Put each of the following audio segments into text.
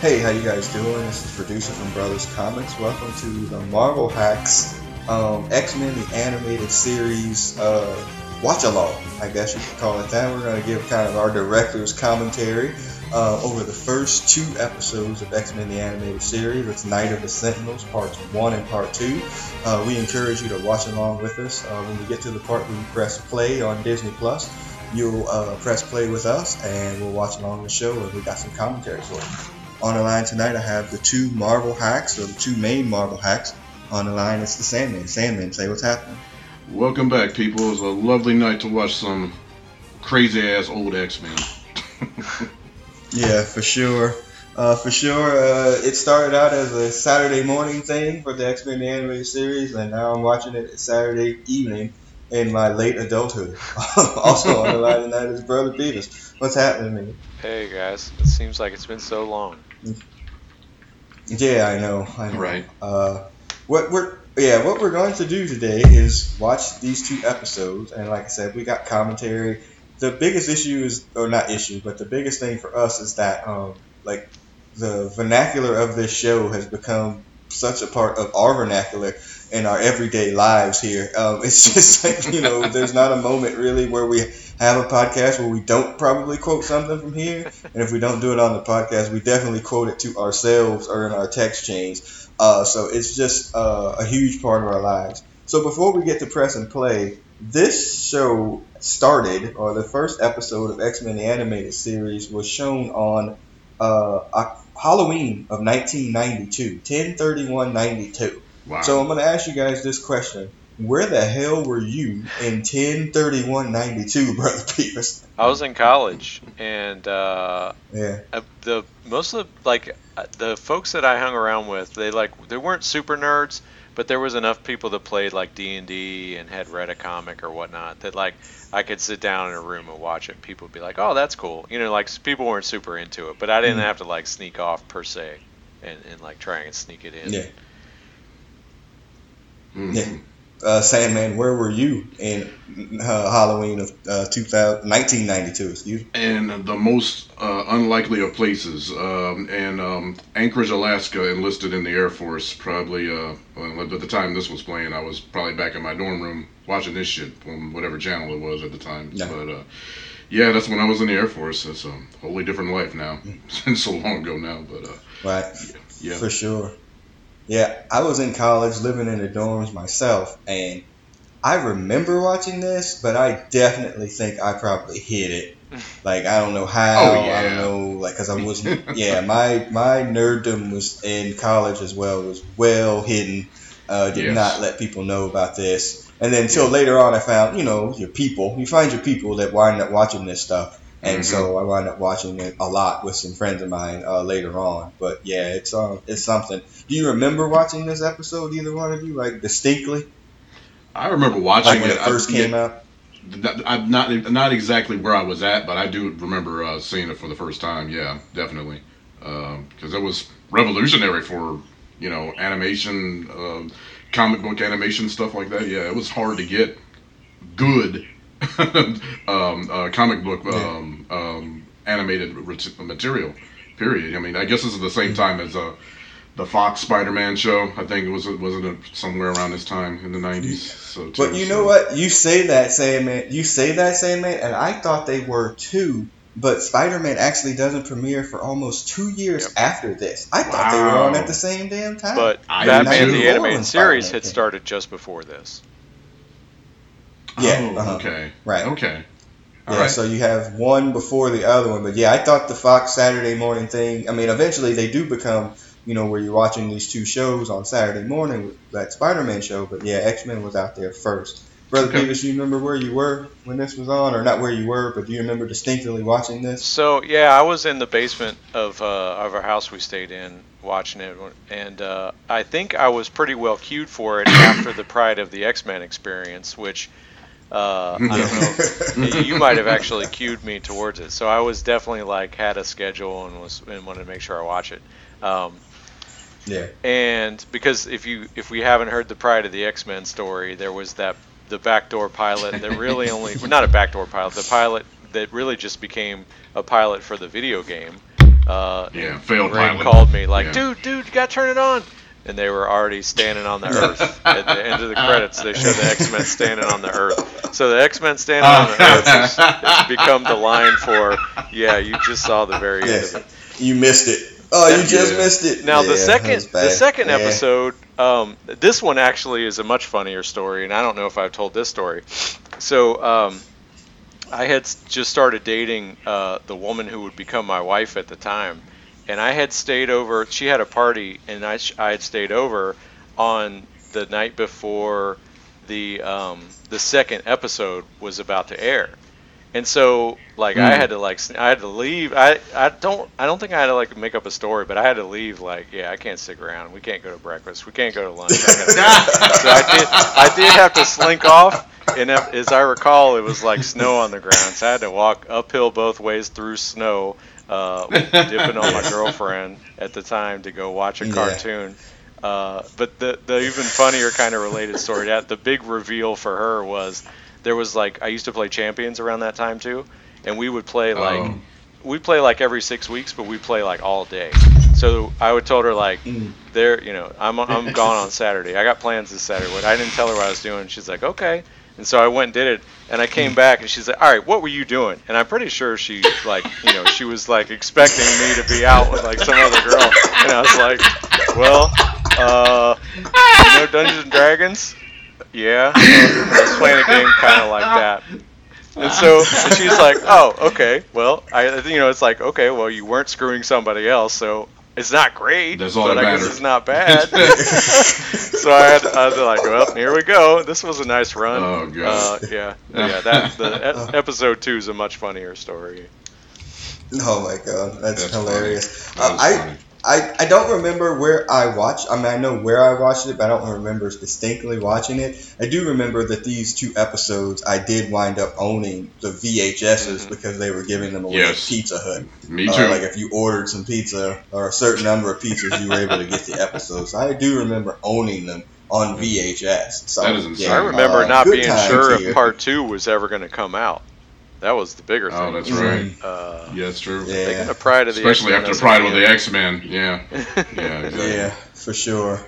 Hey, how you guys doing? This is producer from Brothers Comics. Welcome to the Marvel Hacks um, X-Men the animated series uh, watch along. I guess you could call it that. We're going to give kind of our director's commentary uh, over the first two episodes of X-Men the animated series. It's Night of the Sentinels, parts one and part two. Uh, we encourage you to watch along with us. Uh, when we get to the part where you press play on Disney Plus, you'll uh, press play with us, and we'll watch along the show, and we got some commentary for you. On the line tonight, I have the two Marvel hacks, or the two main Marvel hacks. On the line, it's the Sandman. Sandman, say what's happening. Welcome back, people. It was a lovely night to watch some crazy ass old X Men. yeah, for sure. Uh, for sure, uh, it started out as a Saturday morning thing for the X Men animated series, and now I'm watching it Saturday evening in my late adulthood. also on the line tonight is Brother Beavis. What's happening, man? Hey guys, it seems like it's been so long. Yeah, I know. I know. Right. Uh, what we're yeah, what we're going to do today is watch these two episodes, and like I said, we got commentary. The biggest issue is, or not issue, but the biggest thing for us is that um, like the vernacular of this show has become such a part of our vernacular in our everyday lives here. Um, it's just like you know, there's not a moment really where we have a podcast where we don't probably quote something from here, and if we don't do it on the podcast, we definitely quote it to ourselves or in our text chains. Uh, so it's just uh, a huge part of our lives. So before we get to press and play, this show started, or the first episode of X Men the Animated Series was shown on uh, Halloween of 1992, 1031 Wow. So I'm going to ask you guys this question. Where the hell were you in 1031 92, Brother Peters? I was in college, and uh, yeah, uh, the most of the, like uh, the folks that I hung around with, they like they weren't super nerds, but there was enough people that played like D and D and had read a comic or whatnot that like I could sit down in a room and watch it. People would be like, "Oh, that's cool," you know, like people weren't super into it, but I didn't mm. have to like sneak off per se, and, and like try and sneak it in. Yeah. Mm-hmm. Yeah uh, Sandman, where were you in uh, Halloween of uh, 2000, 1992? Excuse me. In the most uh, unlikely of places, um, and um, Anchorage, Alaska, enlisted in the Air Force. Probably uh, well, at the time this was playing, I was probably back in my dorm room watching this shit on whatever channel it was at the time. Yeah. But uh, yeah, that's when I was in the Air Force. It's a wholly different life now. it's been so long ago now, but right, yeah, for sure. Yeah, I was in college living in the dorms myself, and I remember watching this, but I definitely think I probably hid it. Like I don't know how. Oh, yeah. I don't know, like because I wasn't. yeah my my nerddom was in college as well was well hidden. Uh, did yes. not let people know about this, and then until yeah. later on, I found you know your people. You find your people that wind up watching this stuff, and mm-hmm. so I wound up watching it a lot with some friends of mine uh, later on. But yeah, it's um, it's something. Do you remember watching this episode, either one of you, like distinctly? I remember watching like when it, it first I, came yeah, out. I'm not not exactly where I was at, but I do remember uh, seeing it for the first time. Yeah, definitely, because um, it was revolutionary for you know animation, uh, comic book animation stuff like that. Yeah, it was hard to get good um, uh, comic book um, um, animated material. Period. I mean, I guess this is the same mm-hmm. time as uh, the Fox Spider-Man show. I think it was wasn't it somewhere around this time in the '90s. So, too, but you so. know what? You say that, Sandman. You say that, Sandman, and I thought they were too. But Spider-Man actually doesn't premiere for almost two years yep. after this. I wow. thought they were on at the same damn time. But I Batman the animated series had started just before this. Yeah. Oh, uh-huh. Okay. Right. Okay. All yeah, right. so you have one before the other one, but yeah, I thought the Fox Saturday morning thing. I mean, eventually they do become, you know, where you're watching these two shows on Saturday morning, that Spider-Man show. But yeah, X-Men was out there first. Brother okay. Davis, you remember where you were when this was on, or not where you were, but do you remember distinctly watching this? So yeah, I was in the basement of uh, of our house we stayed in watching it, and uh, I think I was pretty well cued for it after the Pride of the X-Men experience, which uh, I don't know. you might have actually cued me towards it, so I was definitely like had a schedule and was and wanted to make sure I watch it. Um, yeah. And because if you if we haven't heard the Pride of the X Men story, there was that the backdoor pilot that really only well, not a backdoor pilot, the pilot that really just became a pilot for the video game. uh, Yeah, failed Ray pilot. called me like, Yeah. dude, dude, you gotta turn it on. And they were already standing on the Earth. At the end of the credits, they showed the X Men standing on the Earth. So the X Men standing on the Earth has, has become the line for, yeah, you just saw the very end Yes. of it. You missed it. Oh, you just Yeah. missed it. Now Yeah, the second the second Yeah. episode, um, this one actually is a much funnier story, and I don't know if I've told this story. So um, I had just started dating uh, the woman who would become my wife at the time, and I had stayed over. She had a party, and I I had stayed over on the night before the um, the second episode was about to air. And so, like, I Mm. had to like, I had to leave. I, I don't, I don't think I had to like make up a story, but I had to leave. Like, yeah, I can't stick around. We can't go to breakfast. We can't go to lunch. I go. so I did, I did have to slink off. And as I recall, it was like snow on the ground, so I had to walk uphill both ways through snow, uh, dipping on my girlfriend at the time to go watch a Yeah. cartoon. Uh, but the the even funnier kind of related story that the big reveal for her was there was like I used to play Champions around that time too, and we would play like Oh. we play like every six weeks, but we play like all day. So I would told her like Mm. there, you know, I'm I'm gone on Saturday. I got plans this Saturday. But I didn't tell her what I was doing. She's like, okay. And so I went and did it, and I came back, and she's like, all right, what were you doing? And I'm pretty sure she like, you know, she was like expecting me to be out with like some other girl, and I was like, well, uh, you know, Dungeons and Dragons. Yeah, I was playing a game kind of like that. And so and she's like, "Oh, okay. Well, I, you know, it's like, okay, well, you weren't screwing somebody else, so it's not great, That's all but that I guess matters. it's not bad." so I had, I was like, "Well, here we go. This was a nice run." Oh, God. Uh, yeah, yeah. That the e- episode two is a much funnier story. Oh my god, that's, That's hilarious. That Uh, was I, funny. I I don't remember where I watched. I mean, I know where I watched it, but I don't remember distinctly watching it. I do remember that these two episodes, I did wind up owning the VHSs Mhm. because they were giving them away Yes. at Pizza Hut. Me Uh, too. like if you ordered some pizza or a certain number of pizzas, you were able to get the episodes. So I do remember owning them on VHS. So That is insane. I remember uh, not being sure here. if part two was ever going to come out. That was the bigger thing. oh, thing. that's Mhm. right. Uh, Yeah, that's true. Yeah. They got a pride of the Especially X-Men after as a Pride with the. X Men. Yeah. Yeah, exactly. Yeah, for sure.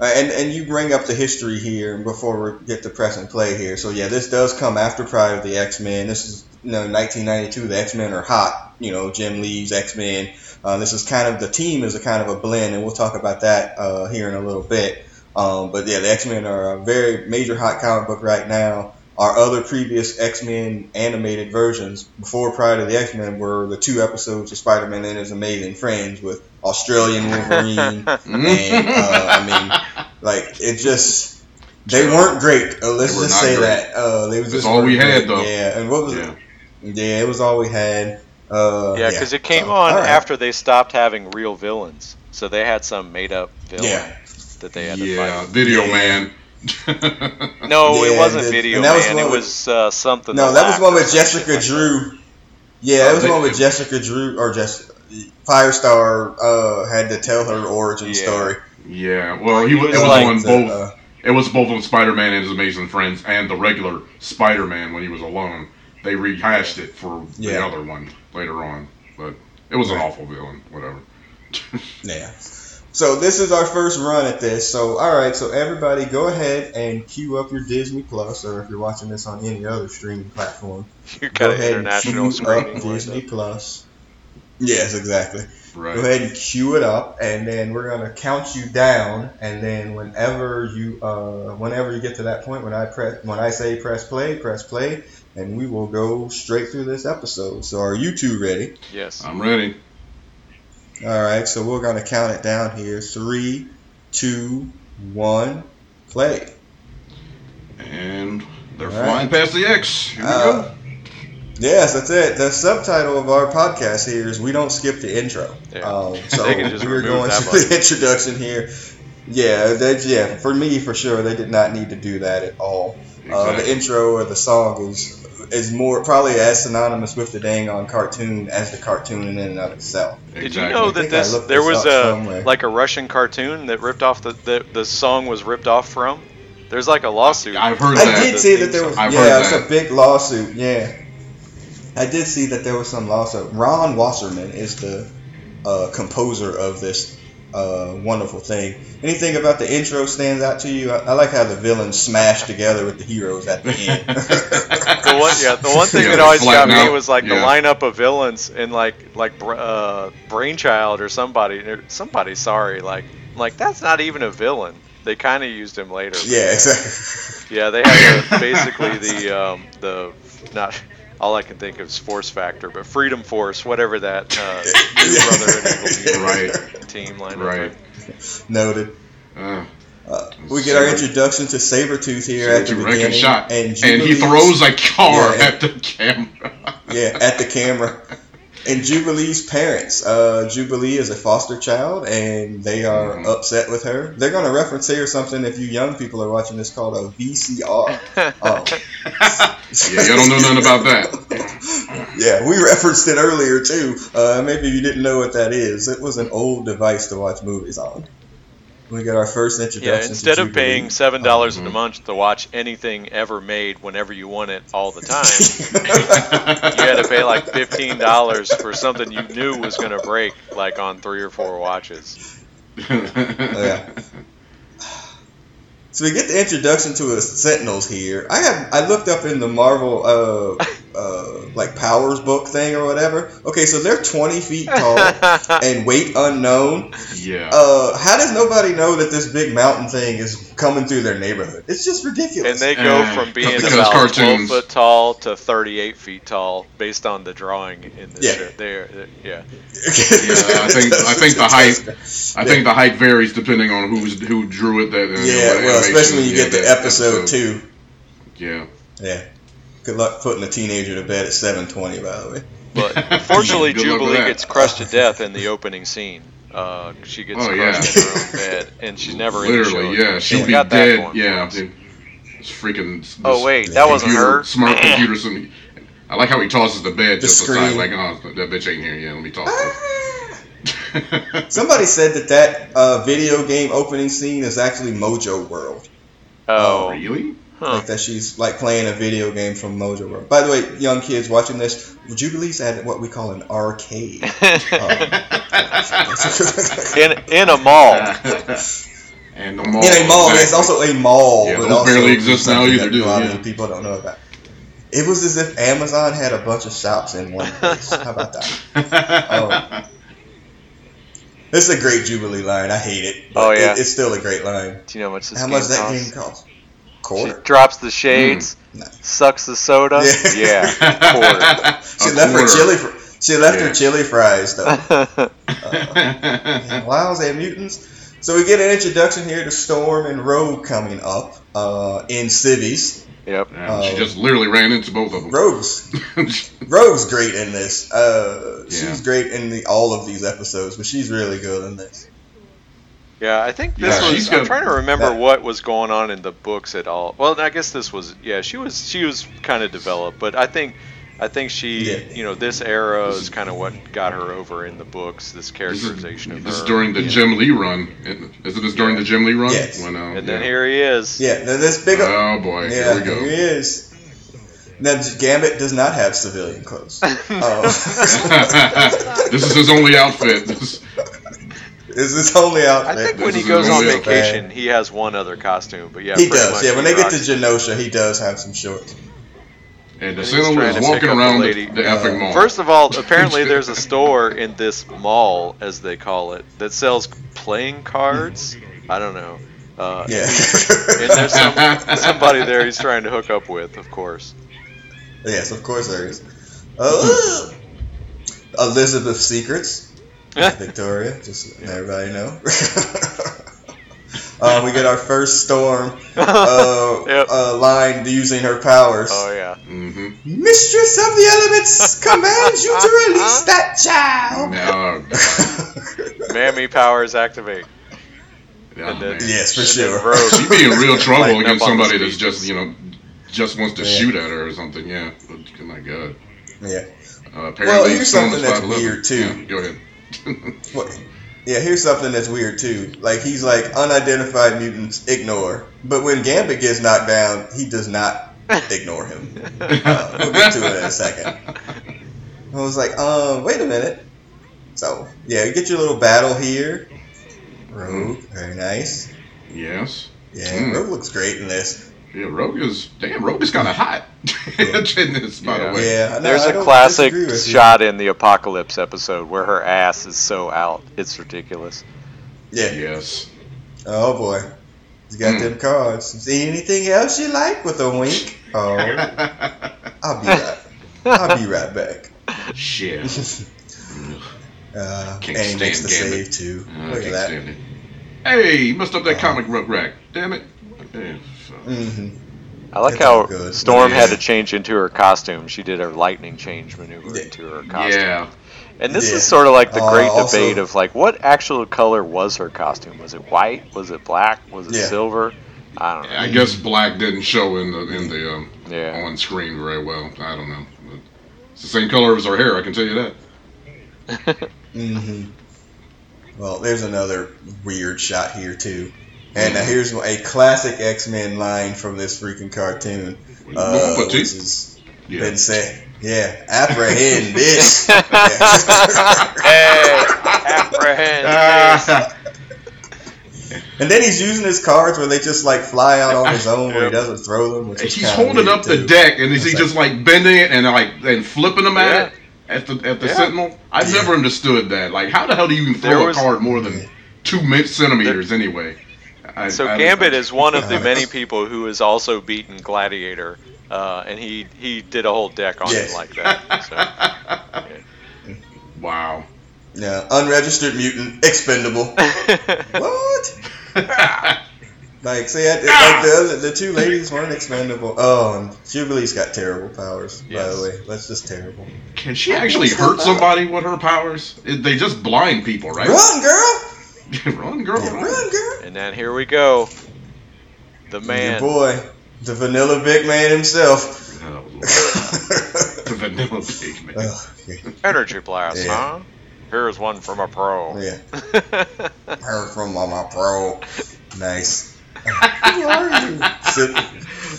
Uh, and and you bring up the history here before we get to press and play here. So yeah, this does come after Pride of the X Men. This is you know 1992. The X Men are hot. You know Jim Lee's X Men. Uh, this is kind of the team is a kind of a blend, and we'll talk about that uh, here in a little bit. Um, but yeah, the X Men are a very major hot comic book right now. Our other previous X Men animated versions before Pride of the X Men were the two episodes of Spider Man and His Amazing Friends with Australian Wolverine and uh, I mean, like it just they Sure. weren't great. Uh, let's They were just not say great. that. Uh, they was That's just all we weren't had, great. though. Yeah, and what was Yeah. it? Yeah, it was all we had. Uh, Yeah, because it came so, on all right. after they stopped having real villains, so they had some made-up villain Yeah. that they had to Yeah, fight. Video Yeah. Man. No, Yeah, it wasn't the- Video and that was Man. one It with- was uh, something. No, that was one with Jessica like that. Drew. Yeah, Oh, that was one with Jessica Drew or just Firestar uh, had to tell her origin Yeah. story. Yeah, well, he, He was, was it was like on both. uh, It was both on Spider Man and his Amazing Friends and the regular Spider Man when he was alone. They rehashed it for the other one later on, but it was an awful villain. Whatever. Yeah. So this is our first run at this. So all right, so everybody go ahead and queue up your Disney Plus, or if you're watching this on any other streaming platform, You go got an ahead and international queue up. Disney up. Plus. Yes, exactly. Right. Go ahead and queue it up, and then we're gonna count you down, and then whenever you uh, whenever you get to that point, when I press when I say press play, press play, and we will go straight through this episode. So are you two ready? Yes. I'm ready. All right, so we're gonna count it down here. Three, two, one, play. And they're All right. flying past the X. Here we Uh, go. Yes, that's it. The subtitle of our podcast here is "We don't skip the intro." Yeah. Um, so They can just we're going to the introduction here. Yeah, that's yeah. For me, for sure, they did not need to do that at all. Uh, the intro or the song is is more probably as synonymous with the dang on cartoon as the cartoon in and of itself. Did you know that this there this was a somewhere. like a Russian cartoon that ripped off the the, the song was ripped off from? There's like a lawsuit. I've heard I that. did see that there was I've yeah, heard it was that. a big lawsuit. Yeah, I did see that there was some lawsuit. Ron Wasserman is the uh, composer of this uh, wonderful thing. Anything about the intro stands out to you? I, I like how the villains smash together with the heroes at the end. the one, yeah, the one thing Yeah, that always got flatten me was like the lineup of villains and like like uh, Brainchild or somebody, or somebody. Sorry, like like that's not even a villain. They kind of used him later. yeah, exactly. Yeah, they had the, basically the um, the not all I can think of is Force Factor, but Freedom Force, whatever that uh, new brother and evil Right. team lineup. Right. Noted. Uh, Uh, we get our introduction to Sabretooth here at the to beginning. shot, And, and he throws a car Yeah. at the camera. yeah, at the camera. And Jubilee's parents. Uh, Jubilee is a foster child, and they are Mhm. upset with her. They're going to reference here something if you young people are watching this called a VCR. Um, yeah, y'all don't know nothing about that. yeah, we referenced it earlier too. Uh, maybe you didn't know what that is. It was an old device to watch movies on. We got our first introduction. Yeah, to instead of paying seven dollars Mhm. a month to watch anything ever made whenever you want it all the time, you had to pay like fifteen dollars for something you knew was gonna break like on three or four watches. yeah. So we get the introduction to the Sentinels here. I have I looked up in the Marvel uh, uh, like powers book thing or whatever. Okay, so they're 20 feet tall and weight unknown. yeah. Uh, how does nobody know that this big mountain thing is coming through their neighborhood? It's just ridiculous. And they go Uh, from being because about twelve foot tall to thirty-eight feet tall based on the drawing in this Yeah. show. They're, they're- yeah. Yeah, I think I think the height I think the height varies depending on who's who drew it. That Yeah, well, especially when you yeah, get to that episode two. Yeah. Yeah. Good luck putting a teenager to bed at 7:20. By the way. But fortunately, Good luck with Jubilee gets crushed to death in the opening scene. Uh, she gets Oh, crushed yeah. in her own bed, and she's never in the show. Literally, yeah. she'll we be got that dead. going Yeah. dude. It's freaking. this Oh wait, Yeah. that wasn't computer- her. Smart computer. Some, I like how he tosses the bed The just aside, like, oh, that bitch ain't here. Yeah, let me toss it. Somebody said that that uh, video game opening scene is actually Mojo World. Oh, really? Huh. Like that she's like playing a video game from Mojo World. By the way, young kids watching this, Jubilee's at what we call an arcade. Uh, in in a mall. and the mall. In a mall, exactly. it's also a mall. Yeah, but barely exist now either, do A lot they? of people don't know about. It was as if Amazon had a bunch of shops in one place. How about that? Oh. This is a great Jubilee line. I hate it. but Oh, yeah. it- it's still a great line. Do you know how much this How game much that costs? game cost? She drops the shades, Mm. sucks the soda. Yeah. Yeah, quarter. She A left her chili. Fr- she left Yeah. her chili fries though. Uh, Wows and mutants. So we get an introduction here to Storm and Rogue coming up uh, in civies. yep. Yeah, she Oh. just literally ran into both of them. Rogue's Rogue's great in this. Uh, Yeah. She's great in the, all of these episodes, but she's really good in this. Yeah, I think this Yeah, was. she's I'm trying to remember that- what was going on in the books at all. Well, I guess this was. Yeah, she was. She was kind of developed, but I think. I think she, Yeah. you know, this era is kind of what got her over in the books. This characterization This is, characterization of this is her. during the Yeah. Jim Lee run. Isn't this during the Jim Lee run? Yes. When, uh, and then yeah. here he is. Yeah, th- this big. Oh boy, yeah, here we go. Here he is. Now Gambit does not have civilian clothes. Oh. this is his only outfit. This- Is this only out I think when he goes on really vacation, he has one other costume. But yeah, he does. much Yeah, when they get to Genosha, he does have some shorts. and the He's Sentinel trying is walking up the around the, lady. the Uh, effing mall. First of all, apparently there's a store in this mall, as they call it, that sells playing cards. I don't know. Uh, Yeah. And there's some, somebody there he's trying to hook up with, of course. yes, of course there is. Uh, Elizabeth's secrets. Victoria, just let everybody know. uh, we get our first storm uh, Yep. uh, line using her powers. Oh yeah. hmm Mistress of the elements commands you to release that child. No, Mammy powers activate. oh, then- yes, for sure. Rogue- She'd be in real trouble against somebody that's just, you know, just wants to Yeah. shoot at her or something. Yeah. But, oh my God. Yeah. Uh, apparently, Well, here's Storm something is that's weird, too. Yeah, go ahead. What- Yeah, here's something that's weird too. Like he's like unidentified mutants ignore, but when Gambit gets knocked down, he does not ignore him. Uh, we'll get to it in a second. I was like, um, wait a minute. So yeah, you get your little battle here. Rogue, very nice. Yes. Yeah, Mm. Rogue looks great in this. Yeah, Rogue is damn. Rogue is kind of hot in this, by Yeah. the way. Yeah, I know, There's I a classic disagree you. shot in the Apocalypse episode where her ass is so out. It's ridiculous. Yeah. Yes. Oh boy, he's got Mm. them cards. See anything else you like with a wink? Oh, I'll be right. I'll be right back. Shit. Uh, Can't and he makes stand the Gambit. save too. I Look at that. it. Hey, you messed up that comic book rack. Damn it. Yeah, so- hmm I like It's how good. Storm Yeah. had to change into her costume. She did her lightning change maneuver Yeah. into her costume. Yeah. And this Yeah. is sort of like the Uh, great also- debate of like what actual color was her costume? Was it white? Was it black? Was it Yeah. silver? I don't know. I guess black didn't show in the in the um, Yeah. on screen very well. I don't know. But it's the same color as her hair. I can tell you that. hmm Well, there's another weird shot here too. And now here's a classic X-Men line from this freaking cartoon, uh, which two. is Yeah. been said. Yeah, apprehend this. hey, apprehend this. And then he's using his cards where they just like fly out on his own, where he doesn't throw them. Which is He's holding weird, up the deck, and is he It's just like bending it and like and flipping them at Yeah. it at the at the Yeah. Sentinel? I've Yeah. never understood that. Like, how the hell do you even throw was- a card more than two mi- centimeters anyway? I, So I- Gambit is one of the many people who has also beaten Gladiator, uh, and he he did a whole deck on Yes. it like that. So. wow. Yeah, unregistered mutant, expendable. what? Like, see, I, like the other, the two ladies weren't expendable. Oh, and Jubilee's got terrible powers. By the way, that's just terrible. Can she actually hurt somebody with her powers? They just blind people, right? Run, girl! run, girl, Yeah, run. run, girl! And then here we go, the Your man. boy, the Vanilla Big man himself. Oh, the vanilla Big man. oh, yeah. Energy blast, Yeah. huh? Here's one from a pro. yeah. Heard from my, my pro. Nice. Who are you?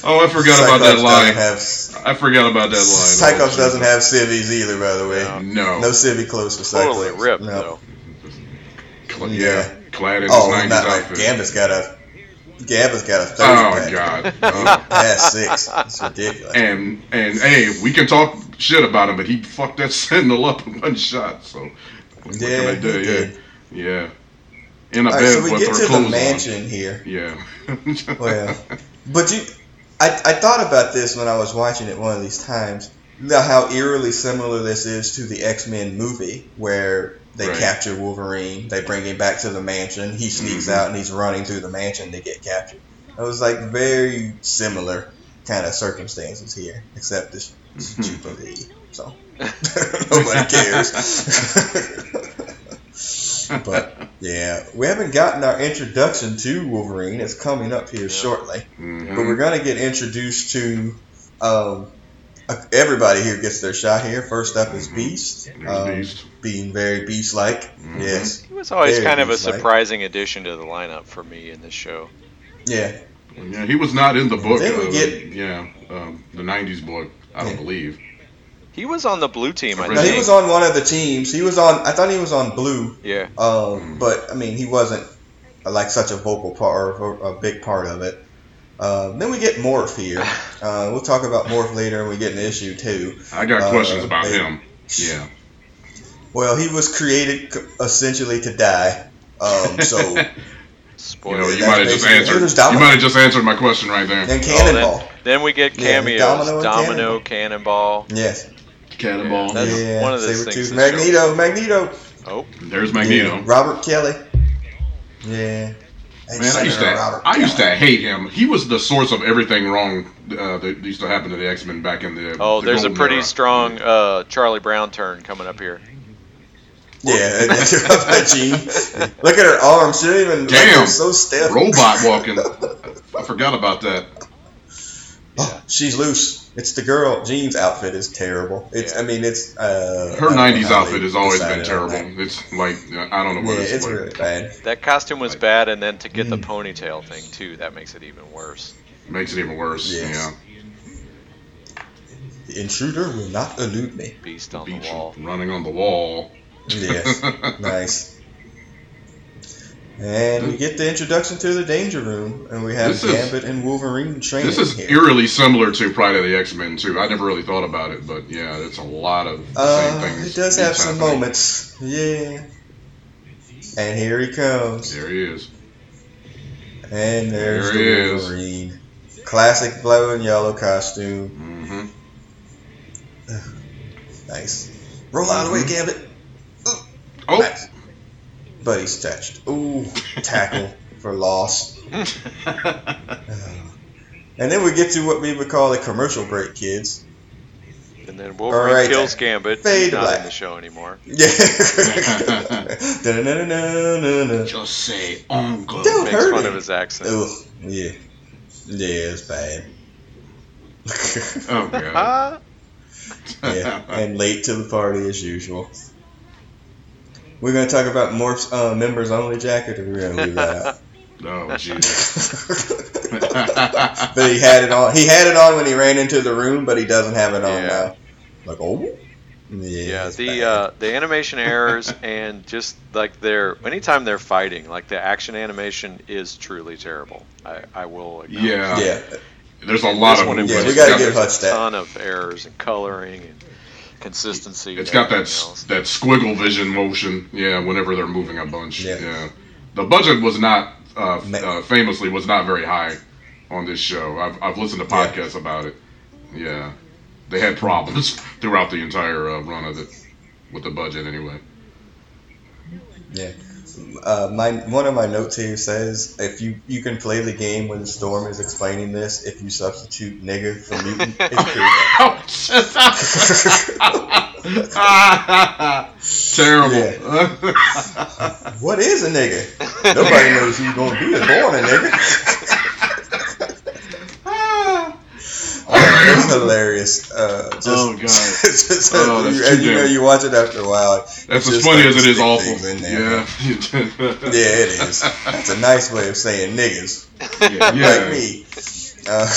Oh, I forgot about that line. have, I forgot about that line. Cyclops Oh, doesn't have civvies either, by the way. No. No. No civvy clothes for Cyclops. totally ripped No. though. Cla- Yeah. yeah. Clad in his Oh, 90s not like outfit. Gambit's got a Gambit's got a oh, thirty Oh. God. Oh, past six. It's ridiculous. And and hey, we can talk shit about him, but he fucked that Sentinel up in one shot. So what Yeah, can I he do? Yeah, yeah. In a All right, bed so we with get her to the clothes mansion here. Yeah. Well, but you, I, I thought about this when I was watching it one of these times. the- How eerily similar this is to the X Men movie, where they Right. capture Wolverine, they bring him back to the mansion, he sneaks Mhm. out and he's running through the mansion to get captured. It was like very similar kind of circumstances here, except this is. Jubilee, so nobody cares. but yeah, we haven't gotten our introduction to Wolverine. It's coming up here shortly. Mhm. But we're gonna get introduced to um, everybody here gets their shot here. First up is Beast, um, Beast. being very beast-like. Mhm. Yes, He was always Very kind of a beast-like. surprising addition to the lineup for me in this show. yeah, Yeah, he was not in the book. Then we uh, get- yeah, um, the '90s book. I don't Yeah. believe. He was on the blue team, I No, think. he was on one of the teams. He was on. I thought he was on Blue, yeah. um, but I mean, he wasn't uh, like such a vocal part or a big part of it. Um, then we get Morph here. Uh, we'll talk about Morph later, and we get an issue too. I got Uh, questions about they- him. Yeah. Well, he was created essentially to die. Um, so You Spoiler. know, you might have just answered. You might have just answered my question right there. then Cannonball. then, then we get Yeah, cameos. Domino Domino, and Cannonball. yes. Cannonball. That's yeah. one of those Sabretooth. things that Magneto. Magneto. Oh, There's Magneto. Yeah, Robert Kelly. Yeah. Man, I used to Robert I used to hate him. He was the source of everything wrong uh, that used to happen to the X Men back in the. oh, the there's a pretty era. strong uh, Charlie Brown turn coming up here. Yeah, Jean. Look at her arms. She don't even. Like, Damn. they're so stiff. robot walking. I forgot about that. Oh, she's loose. It's the girl. Jean's outfit is terrible. It's. I mean, it's. Uh, Her I don't know '90s outfit has always been terrible. It's like I don't know that. what Yeah, it's, it's like. really bad. That costume was bad, and then to get the Mm. ponytail thing too, that makes it even worse. Makes it even worse. Yes. Yeah. The intruder will not elude me. Beast on Beach the wall. running on the wall. Yes, nice. And we get the introduction to the Danger Room, and we have This is- Gambit and Wolverine training This is here. eerily similar to Pride of the X Men too. I never really thought about it, but yeah, it's a lot of the same Uh, things. it does have some happening. moments. Yeah. And here he comes. There he is. And there's There he the is. Wolverine. Classic blue and yellow costume. hmm Nice. Roll out of the way, Gambit. Oh, Nice. But he's touched. Ooh, tackle for loss. And then we get to what we would call a commercial break, kids. And then Wolverine Alright, kills. Gambit. Fade He's not black. in the show anymore. Yeah. Just say uncle. Dude. Makes hurt fun him. of his accent. Ugh, yeah. Yeah, it's bad. Oh god. Ah, yeah, and late to the party as usual. We're gonna talk about Morph's uh, members only jacket, or we're gonna leave that out. oh Jesus. but he had it on. He had it on when he ran into the room, but he doesn't have it on Yeah. now. Like, oh, yeah, yeah, the uh, the animation errors and just like their anytime they're fighting, like the action animation is truly terrible. I, I will. acknowledge Yeah. yeah, There's a lot this of one Yeah, we gotta give Hutch a that. ton of errors and coloring and consistency. It's got that else. that squiggle vision motion. Yeah, whenever they're moving a bunch. Yeah. Yeah. The budget was not uh, uh, famously was not very high on this show. I've I've listened to Yeah. podcasts about it. Yeah, they had problems throughout the entire uh, run of it with the budget anyway. yeah. Uh, my one of my notes here says if you you can play the game when the Storm is explaining this if you substitute nigger for mutant. It's. Terrible. What is a nigger? Nobody knows who's gonna be born a nigger. Oh, it's hilarious. Uh, just, Oh, God. just- Oh, that's and you know, you watch it after a while. That's as funny like as it is awful. Yeah. Yeah, it is. That's a nice way of saying niggas, yeah. like me. Uh,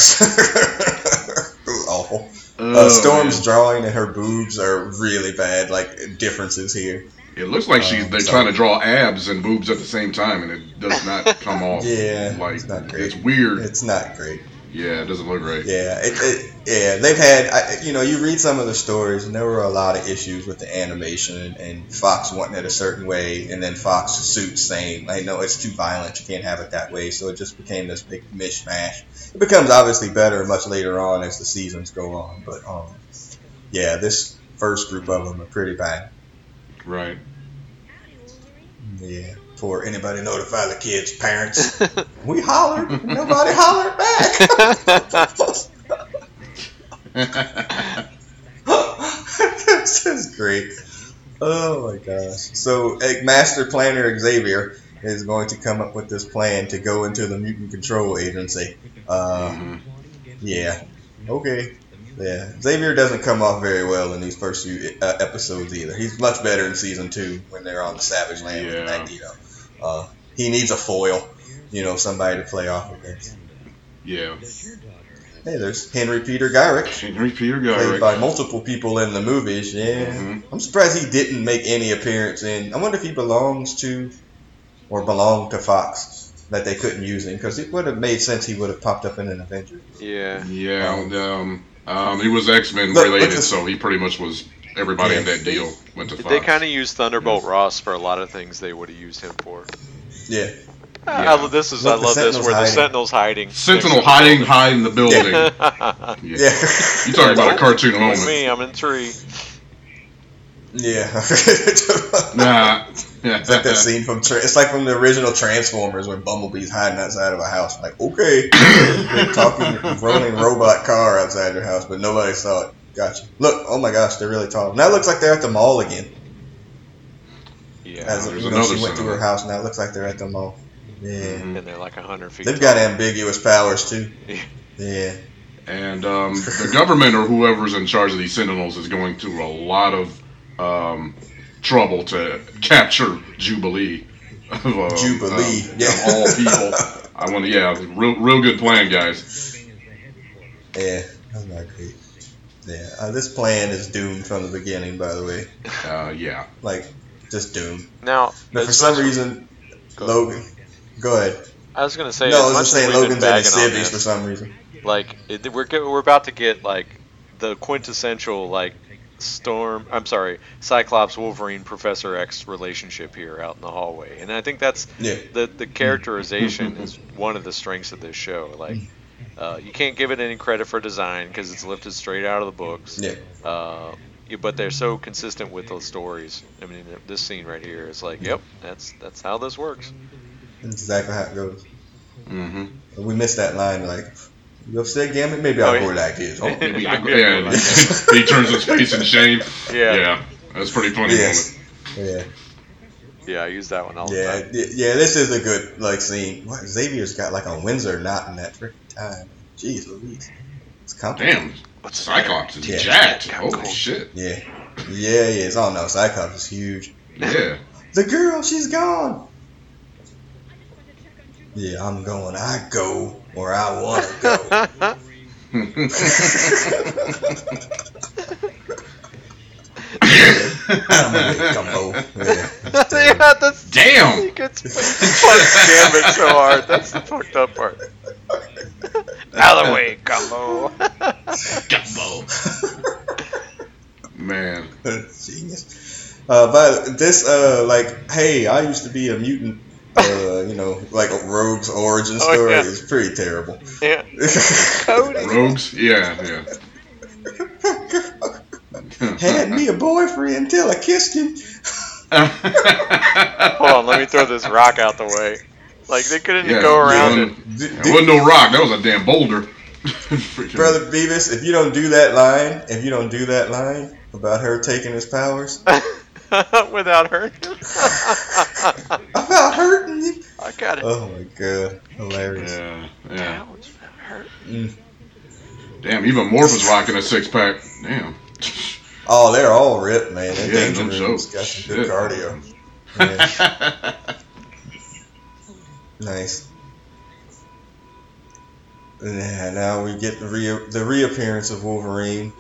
awful. Oh, Uh, Storm's man. drawing and her boobs are really bad. Like differences here. It looks like she's Um, they're so- trying to draw abs and boobs at the same time, and it does not come off. Yeah, like it's not great. it's weird. It's not great. Yeah, it doesn't look right. Yeah, it, it, yeah, they've had, I, you know, you read some of the stories, and there were a lot of issues with the animation and, Fox wanting it a certain way, and then Fox suits saying, "I know it's too violent, you can't have it that way." So it just became this big mishmash. It becomes obviously better much later on as the seasons go on, but um, yeah, this first group of them are pretty bad. Right. Yeah, for anybody notify the kids' parents. we hollered, nobody hollered back. this is great. Oh my gosh. So, Master Planner Xavier is going to come up with this plan to go into the Mutant Control Agency. Uh, Mhm. yeah. Okay. Yeah. Xavier doesn't come off very well in these first few uh, episodes either. He's much better in season two when they're on the Savage Land with Yeah. Magneto. Uh, he needs a foil, you know, somebody to play off against. Yeah. Hey, there's Henry Peter Gyrich, Henry Peter played by multiple people in the movies. Yeah. Mhm. I'm surprised he didn't make any appearance in. I wonder if he belongs to or belonged to Fox that they couldn't use him because it would have made sense. He would have popped up in an Avenger. yeah. Yeah. and, Um, um, he was X Men Look- look related, so he pretty much was everybody in Yeah. that deal went to Fox. They kind of used Thunderbolt Ross for a lot of things they would have used him for. Yeah. I Yeah. love this is Look, I love this Sentinel's where the. Sentinel's hiding. Sentinel next to the hiding high in the building. Yeah. Yeah. Yeah. You talking about a cartoon moment? me, I'm in the tree. yeah. Nah. It's like that scene from tra- it's like from the original Transformers when Bumblebee's hiding outside of a house. Like, okay, Big talking rolling robot car outside your house, but nobody saw it. Gotcha. Look, oh my gosh, they're really tall. Now it looks like they're at the mall again. Yeah. As there's you know, another she went to her house. Now it looks like they're at the mall. Yeah, Mhm. and they're like hundred feet. they've tall. got ambiguous powers too. Yeah. Yeah, And um, the government or whoever's in charge of these Sentinels is going through a lot of um, trouble to capture Jubilee. Of, uh, Jubilee. um, yeah, Of all people. I want to, yeah, real, real good plan, guys. yeah, that's not great. Yeah, uh, this plan is doomed from the beginning. By the way, Uh, yeah. like just doomed. Now, But for some reason, Go- Logan. Go ahead. I was gonna say, no, I was just saying Logan's in his bagging on for some reason. like it, we're get, we're about to get like the quintessential like Storm. I'm sorry, Cyclops, Wolverine, Professor X relationship here out in the hallway, and I think that's Yeah. the the characterization is one of the strengths of this show. Like, uh, you can't give it any credit for design because it's lifted straight out of the books. Yeah. Uh, but they're so consistent with those stories. I mean, this scene right here is like, yep, that's that's how this works. That's exactly how it goes. Mm-hmm. We missed that line, like, you upset, Gambit? Maybe I'll Oh, go yeah. like this. Oh, Maybe Yeah, I, yeah, yeah. he turns his face in shame. Yeah, yeah, Yeah, that's pretty funny. Yes. Yeah. I use that one all the Yeah, time. y- yeah, this is a good like scene. What Xavier's got like a Windsor knot in that freaking time. Jeez Louise. It's complicated. Damn, What's Cyclops is Yeah. jacked. Holy cool. shit. Yeah. Yeah, he is. Oh no, Cyclops is huge. Yeah. The girl, she's gone. Yeah, I'm going. I go where I want to go. I'm a big gumbo. Yeah. yeah, that's Damn. he gets fucked Gambit so hard. That's the fucked up part. Out of the way, Gumbo. gumbo. Man. Genius. Uh, but this, uh, like, hey, I used to be a mutant. Uh, you know, like a rogue's origin Oh, story yeah. is pretty terrible. yeah. Cody. Rogues? Yeah, yeah. Had me a boyfriend until I kissed him. Hold on, let me throw this rock out the way. Like they couldn't Yeah, go around yeah. and D- It wasn't no rock. That was a damn boulder. Brother Beavis, if you don't do that line, if you don't do that line about her taking his powers, without hurting him. about hurting him. I got it. Oh my god, hilarious. Yeah, yeah. That hurt. Mm. Damn, even Morph was rocking a six pack. Damn. Oh, they're all ripped, man. That Yeah, danger no room's joke. got some good Shit. cardio. Yeah, nice. Yeah, now we get the re- the reappearance of Wolverine.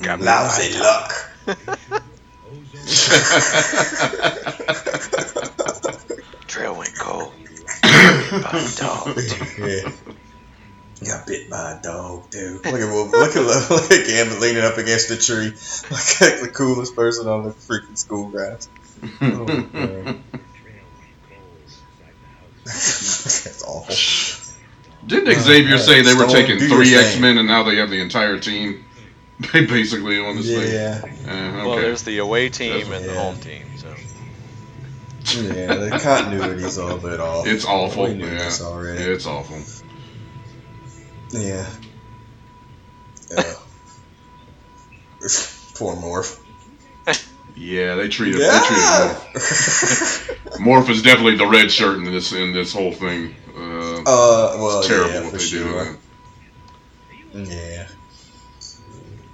Got Lousy luck. Trail went cold. By a dog. yeah. Got bit by a dog, dude. Look at Wolf- look at look at Gambit leaning up against the tree, like the coolest person on the freaking school grounds. Oh. That's awful. Didn't Xavier Uh, say they were taking three X Men and now they have the entire team They basically on this thing? Yeah, Uh, okay. Well, there's the away team That's- and the home team. So yeah. The continuity's all a bit off. It's awful. We knew yeah. this already. It's awful. Yeah. Yeah. Poor Morph. Yeah, they treated Yeah. they treated Morph. Morph is definitely the red shirt in this in this whole thing. Uh, uh, well, it's terrible yeah, what for they sure. do. Yeah.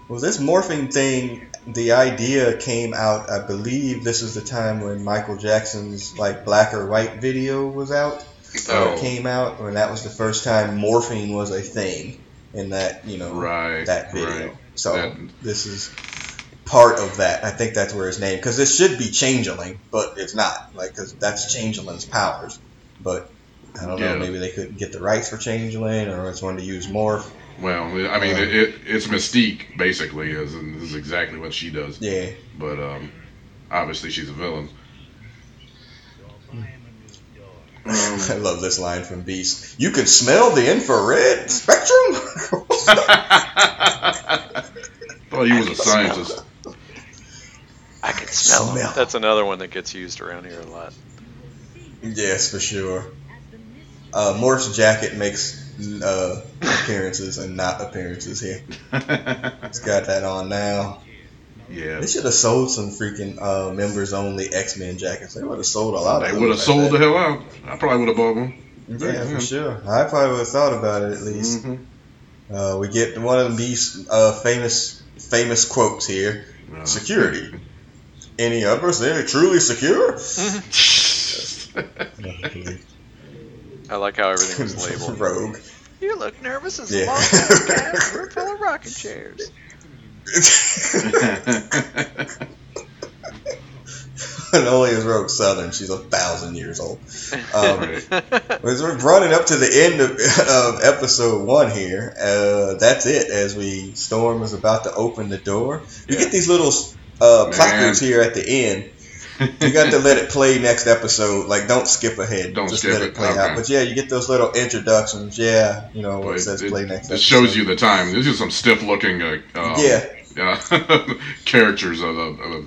Well, this morphing thing, the idea came out. I believe this is the time when Michael Jackson's like black or white video was out. Oh. Came out, and that was the first time morphing was a thing in that you know Right. that video. Right. So That- this is part of that. I think that's where his name because this should be Changeling, but it's not. Like because that's Changeling's powers, but. I don't know. Maybe they couldn't get the rights for Changeling, or it's wanted to use morph. Well, I mean, Uh, it, it, it's Mystique basically, is and this is exactly what she does. Yeah. But um, obviously, she's a villain. I love this line from Beast. You can smell the infrared spectrum. Thought he was a scientist. I can smell, Smell. them. That's another one that gets used around here a lot. yes, for sure. Uh, Morph's jacket makes uh, appearances and not appearances here. He's got that on now. Yeah, They should have sold some freaking uh, members only X Men jackets. They would have sold a lot they of them. would have like sold the hell out. I probably would have bought one. Yeah, for sure. I probably would have thought about it at least. Mhm. Uh, we get one of these uh, famous famous quotes here. Uh, Security. Any of us there truly secure? I like how everything was labeled. Rogue. You look nervous as Yeah. a long time cat. Room full of rocking chairs. Lolia's Rogue Southern. She's a thousand years old. Um, we're running up to the end of, of episode one here, uh, that's it. As we Storm is about to open the door, you Yeah. get these little uh, placards here at the end. You got to let it play next episode. Like, don't skip ahead. Don't Just skip let it, it play okay. out. But yeah, you get those little introductions. Yeah, you know, where it But says it, play next. it shows you the time. This is some stiff looking uh, um, Yeah. Uh, characters of the, of the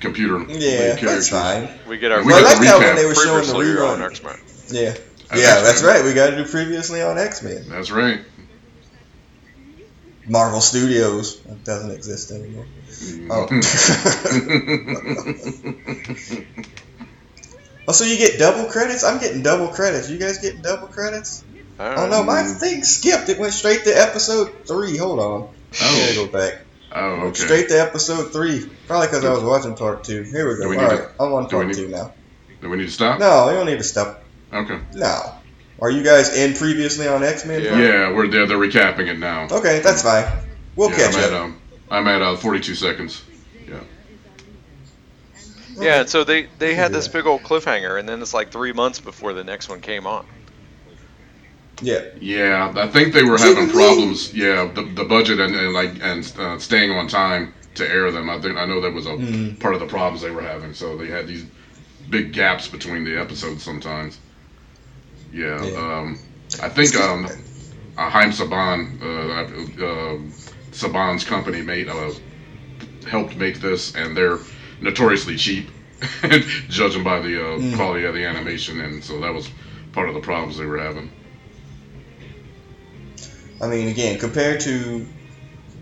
computer Yeah, that's fine. we get our We Well, I like the that when they were showing the previously on rerun. X-Men. Yeah, That's yeah, that's X-Men. right. We got to do previously on X Men. That's right. Marvel Studios that doesn't exist anymore. Oh. oh, so you get double credits? I'm getting double credits. You guys getting double credits? I Oh no, my thing skipped. It went straight to episode three. Hold on. Oh. Gotta go back. Oh, okay. Straight to episode three. Probably because I was watching part two. Here we go. we All need right, to- I'm on do part need- two now. Do we need to stop? No, you don't need to stop. Okay. No. Are you guys in previously on X Men? Yeah. Yeah, we're there. They're recapping it now. Okay, that's fine. We'll yeah, catch I'm up. At, um, I'm at uh, 42 seconds. Yeah, Yeah, so they they had this big old cliffhanger, and then it's like three months before the next one came on. Yeah. Yeah, I think they were having problems. Yeah, the, the budget and, and like and uh, staying on time to air them. I think I know that was a Mhm. part of the problems they were having. So they had these big gaps between the episodes sometimes. Yeah, Yeah. Um, I think um, uh, Haim Saban, uh, uh, Saban's company made uh, helped make this, and they're notoriously cheap, judging by the uh, Mm. quality of the animation, and so that was part of the problems they were having. I mean, again, compared to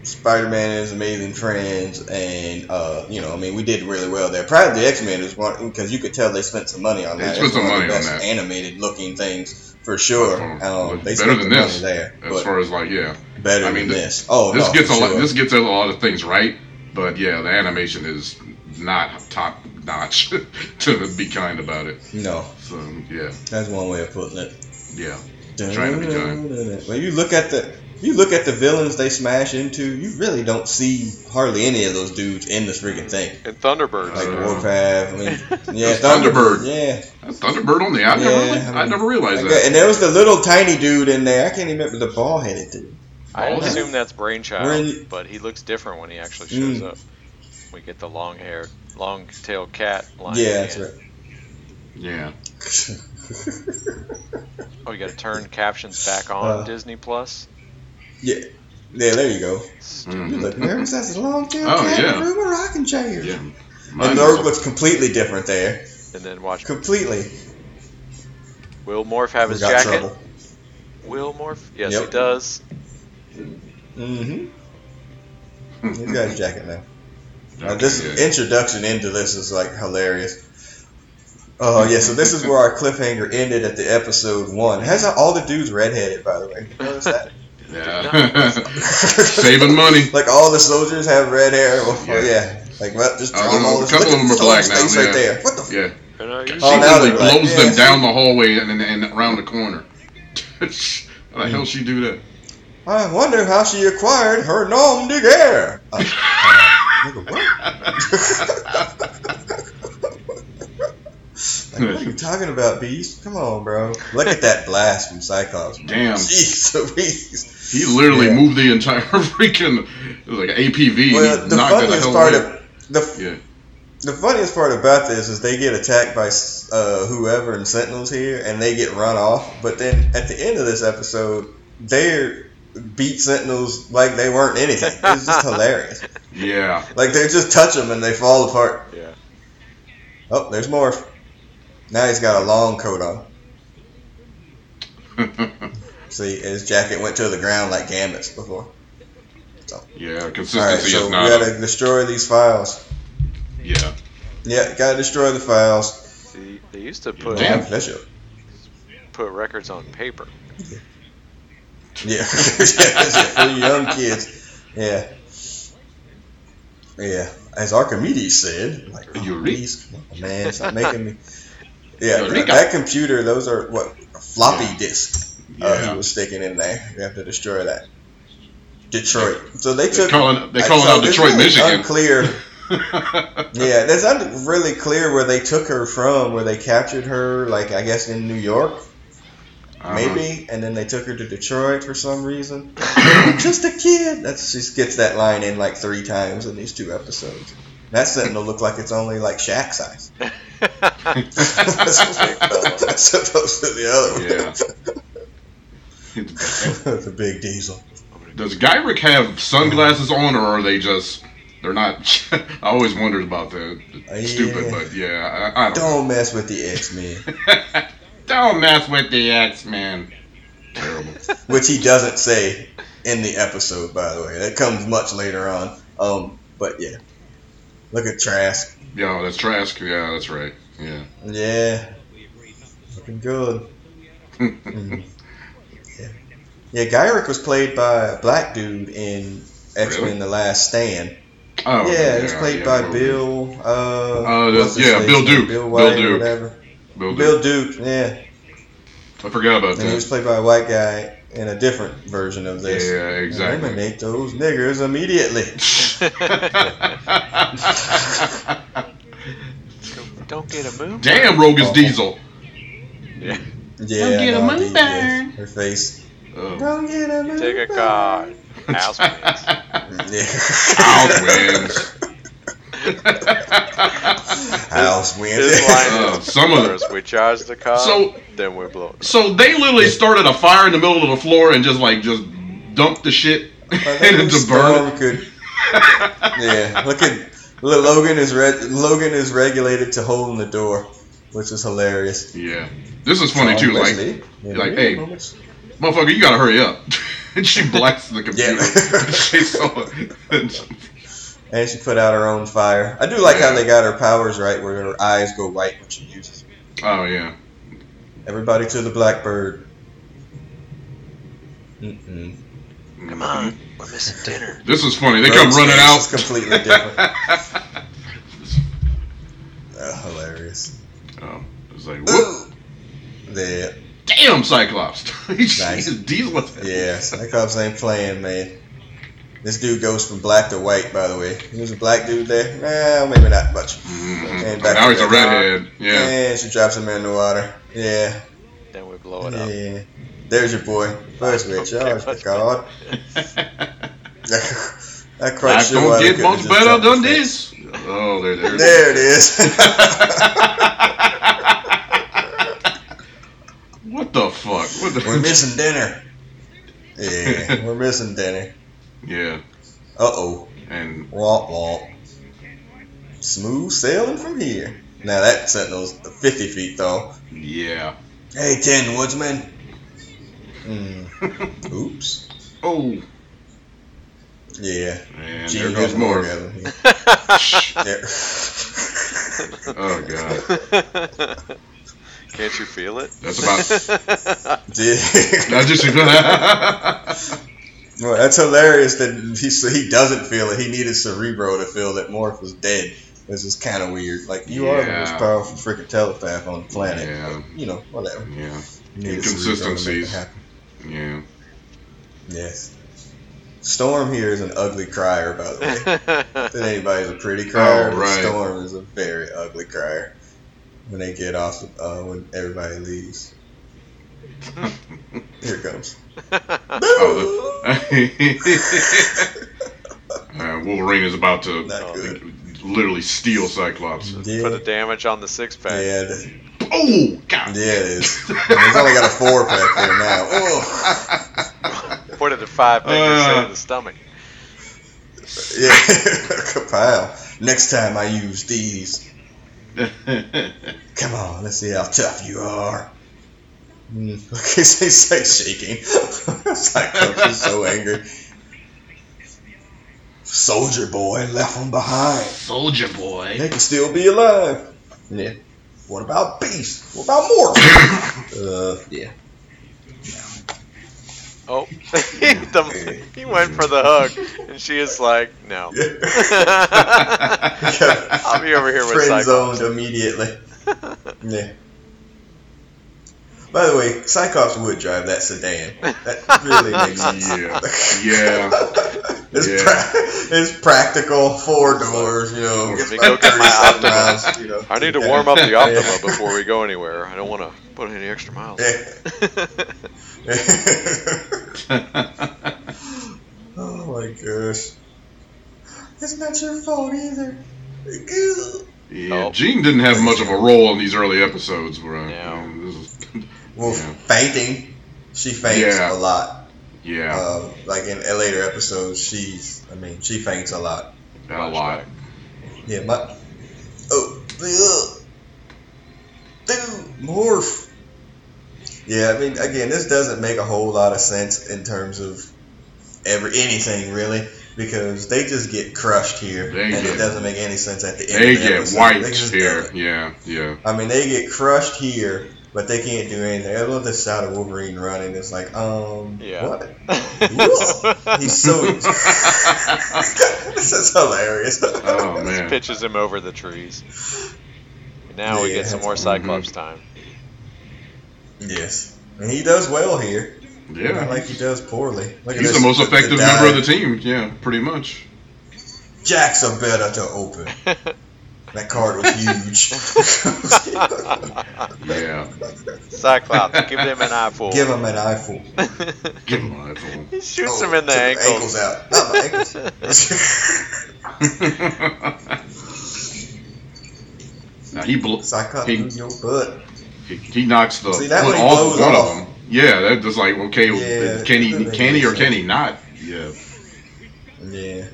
Spider-Man and His Amazing Friends, and uh, you know, I mean, we did really well there. Probably the X-Men is one because you could tell they spent some money on They that. spent It's some one of money the on that. animated looking things for sure. Um, they better spent than this, there, As far as like yeah, better I mean, than th- this. Oh this no, gets a lot. This gets a lot of things right, but yeah, the animation is not top notch. to be kind about it. no, So yeah, that's one way of putting it. yeah. Trying to be kind. When you look at the you look at the villains they smash into, you really don't see hardly any of those dudes in this freaking thing. And Thunderbirds. Like Uh, Warpath, I mean, yeah, That's Thunderbird. yeah. Thunderbird on the out. Yeah, really? I I, never realized Okay, that. and there was the little tiny dude in there. I can't even remember the ball headed dude. I assume that's Brainchild, We're but he looks different when he actually shows Mm. up. We get the long-haired, long-tailed cat line. Yeah, that's the right. Yeah. Oh, you got to turn captions back on Uh, Disney Plus. yeah, Yeah, there you go. Mhm. You look nervous as a long tail Oh, cat yeah. a room of rocking chairs. Yeah. Mine And was Nerd a- looks completely different there. And then watch Completely. Will Morph have his jacket. trouble. Will Morph? Yes, Yep. he does. Mm-hmm. He's got his jacket now. Okay, this yeah. introduction into this is like hilarious. Oh yeah, so this is where our cliffhanger ended at the episode one. It has all the dudes redheaded, by the way. You notice that? Yeah. Saving money. like all the soldiers have red hair. Well, Yeah. yeah. Like well, just Uh, draw them all. a this- couple look of at them are black now, yeah. right there. What the? F- Yeah. And, uh, She you- Oh, now literally they're like, blows yeah, them down the hallway and, and, and around the corner. How the hell she do that? I wonder how she acquired her nom de guerre. Uh, uh, nigga, what? Like, what are you talking about, Beast? Come on, bro. Look at that blast from Cyclops. Damn. Jeez Louise. He literally Yeah. moved the entire freaking it was like APV. Well, he the knocked it the funniest part away. of the Yeah. the funniest part about this is they get attacked by uh, whoever and Sentinels here, and they get run off. But then at the end of this episode, they beat Sentinels like they weren't anything. It's just hilarious. Yeah. Like they just touch them and they fall apart. Yeah. Oh, there's more. Now he's got a long coat on. See, his jacket went to the ground like Gambit's before. yeah. All right, Consistency so is we gotta a- destroy these files. yeah. Yeah, gotta destroy the files. See, they used to put Damn. That's your- put records on paper. Yeah, for you young kids. Yeah, yeah. As Archimedes said, like Archimedes, come on, man, stop making me. Yeah, that computer. Those are what floppy disk. Uh, Yeah. he was sticking in there. We have to destroy that. Detroit. So they took. calling they calling so out Detroit, really Michigan. Unclear. Yeah, that's not really clear where they took her from, where they captured her, like I guess in New York, Uh-huh. maybe, and then they took her to Detroit for some reason. Just a kid. That's she gets that line in like three times in these two episodes. That Sentinel look like it's only like Shaq size. As opposed to the other one. Yeah. the big diesel. Does Gyrich have sunglasses on, or are they just? They're not. I always wondered about that. Uh, Stupid, but yeah, I, I don't. Don't mess with the X Men, Don't mess with the X Men. Terrible. which he doesn't say in the episode, by the way. That comes much later on. Um, but yeah, look at Trask. Yeah, that's Trask. Yeah, that's right. Yeah. Yeah, looking good. Mhm. Yeah, yeah. Gyrich was played by a black dude in X Men: Really? The Last Stand. Oh. yeah, he was played yeah, by probably. Bill. Uh, Uh, yeah, Bill? Duke. Bill Bill White or Duke. whatever. Bill, Bill Duke. Duke. Yeah, I forgot about and he was played by a white guy in a different version of this. Yeah, exactly. Eliminate those niggers immediately. Don't get a move. Damn, Rogus Oh. Diesel. Yeah. Yeah, Don't get a no, money the- back. her face. Oh. Don't get a money Take a back. card. House wins. Yeah. House wins. House wins. His line Uh, is, some of the- first we charge the car, So- then we blow it. So they literally started a fire in the middle of the floor and just like just dumped the shit I think and the to burn storm could. Yeah, look at look, Logan is re- Logan is regulated to holding the door, which is hilarious. Yeah. This is funny too. Like, Leslie, like, hey, moments. motherfucker, you gotta hurry up. and she blasts the computer. Yeah. She's so. And she put out her own fire. I do like how they got her powers right, where her eyes go white when she uses. them. oh yeah. Everybody to the Blackbird. Mm-mm. Come on, we're missing dinner. This is funny. They come running out. is completely different. Uh, hilarious. oh, it's like, whoop. Ooh. Yeah, Damn, Cyclops. He's Nice. he's dealing with it. yeah. Cyclops ain't playing, man. This dude goes from black to white, by the way. He was a black dude there. Well, maybe not much. Mhm. And back Now he's a red. redhead. Yeah. And she drops him in the water. Yeah, Then we blow it up. yeah. There's your boy. First we charge the card. Not quite Life sure why don't they get couldn't much better than this. Oh, there, there. There it is. what the fuck? What the? we're missing dinner. Yeah, we're missing dinner. Yeah, Uh oh. and Womp womp. Smooth sailing from here. Now that sentinel's 50 feet though. yeah. Hey, Ten Woodsman. Mm. Oops. oh, Yeah. and Gee, there there's goes more more. of Oh god, Can't you feel it? that's about. Yeah. I just. Well, that's hilarious that he so he doesn't feel it. He needed Cerebro to feel that Morph was dead. This is kind of weird. Like you are the most powerful freaking telepath on the planet. Yeah. But, you know, whatever. yeah, You needed to Inconsistencies. happen. yeah. Yes. Storm here is an ugly crier, by the way. If anybody's a pretty crier, Oh, right. Storm is a very ugly crier. When they get off, uh, when everybody leaves. Here it comes. Oh, the- uh, Wolverine is about to literally steal Cyclops. Yeah. Put the damage on the six pack. Yeah, the- Oh God! yeah, it is. He's only got a four pack there now. Oh, Put it at five fingers Uh. in the stomach. yeah, Kapow. Next time I use these, come on, let's see how tough you are. Mm, Look, he's, he's like shaking. Cyclops is so angry. Soldier boy left him behind. Soldier boy. They can still be alive. Yeah. What about Beast? What about Morph? uh, yeah. Oh, the, he went for the hug, and she is like, no. I'll be over here with Friend Cyclops. zoned immediately. Yeah. By the way, Cyclops would drive that sedan. That really makes sense. Yeah, yeah. It's, Yeah. pra- it's practical, four doors, you know. Let me go get my Optima. miles, you know. I need to warm up the Optima before we go anywhere. I don't want to put any extra miles. oh my gosh. It's not your fault either. Yeah, Oh. Jean didn't have much of a role in these early episodes. Where I, Yeah. this is, Well, Yeah. fainting. She faints Yeah. a lot. yeah, Um, like in later episodes, she's, I mean, she faints a lot. a lot. Yeah, my. Oh, ugh. dude, morph. Yeah, I mean, again, this doesn't make a whole lot of sense in terms of every anything really, because they just get crushed here, They and get- it doesn't make any sense at the end. They of the get episode. wiped They here. Yeah, yeah. I mean, they get crushed here, but they can't do anything. I love this shot of Wolverine running. It's like, um, Yeah. what? He's so. this is hilarious. Oh man. Pitches him over the trees. Now we get some more that's- Cyclops time. Yes. And he does well here. Yeah. Not like he does poorly. Look He's this, the most effective member of the team. Yeah, pretty much. Jacks are better to open. That card was huge. Yeah. Cyclops, give him an eyeful. Give him an eyeful. Give him an eyeful. he shoots Oh, him in the took ankles. out. Not my ankles. now he bl- Cyclops He- in your butt. he, he knocks the See, that one one he off blows one off. of them. Yeah, that just like okay, Yeah, can he can he or can he not? Yeah. Yeah.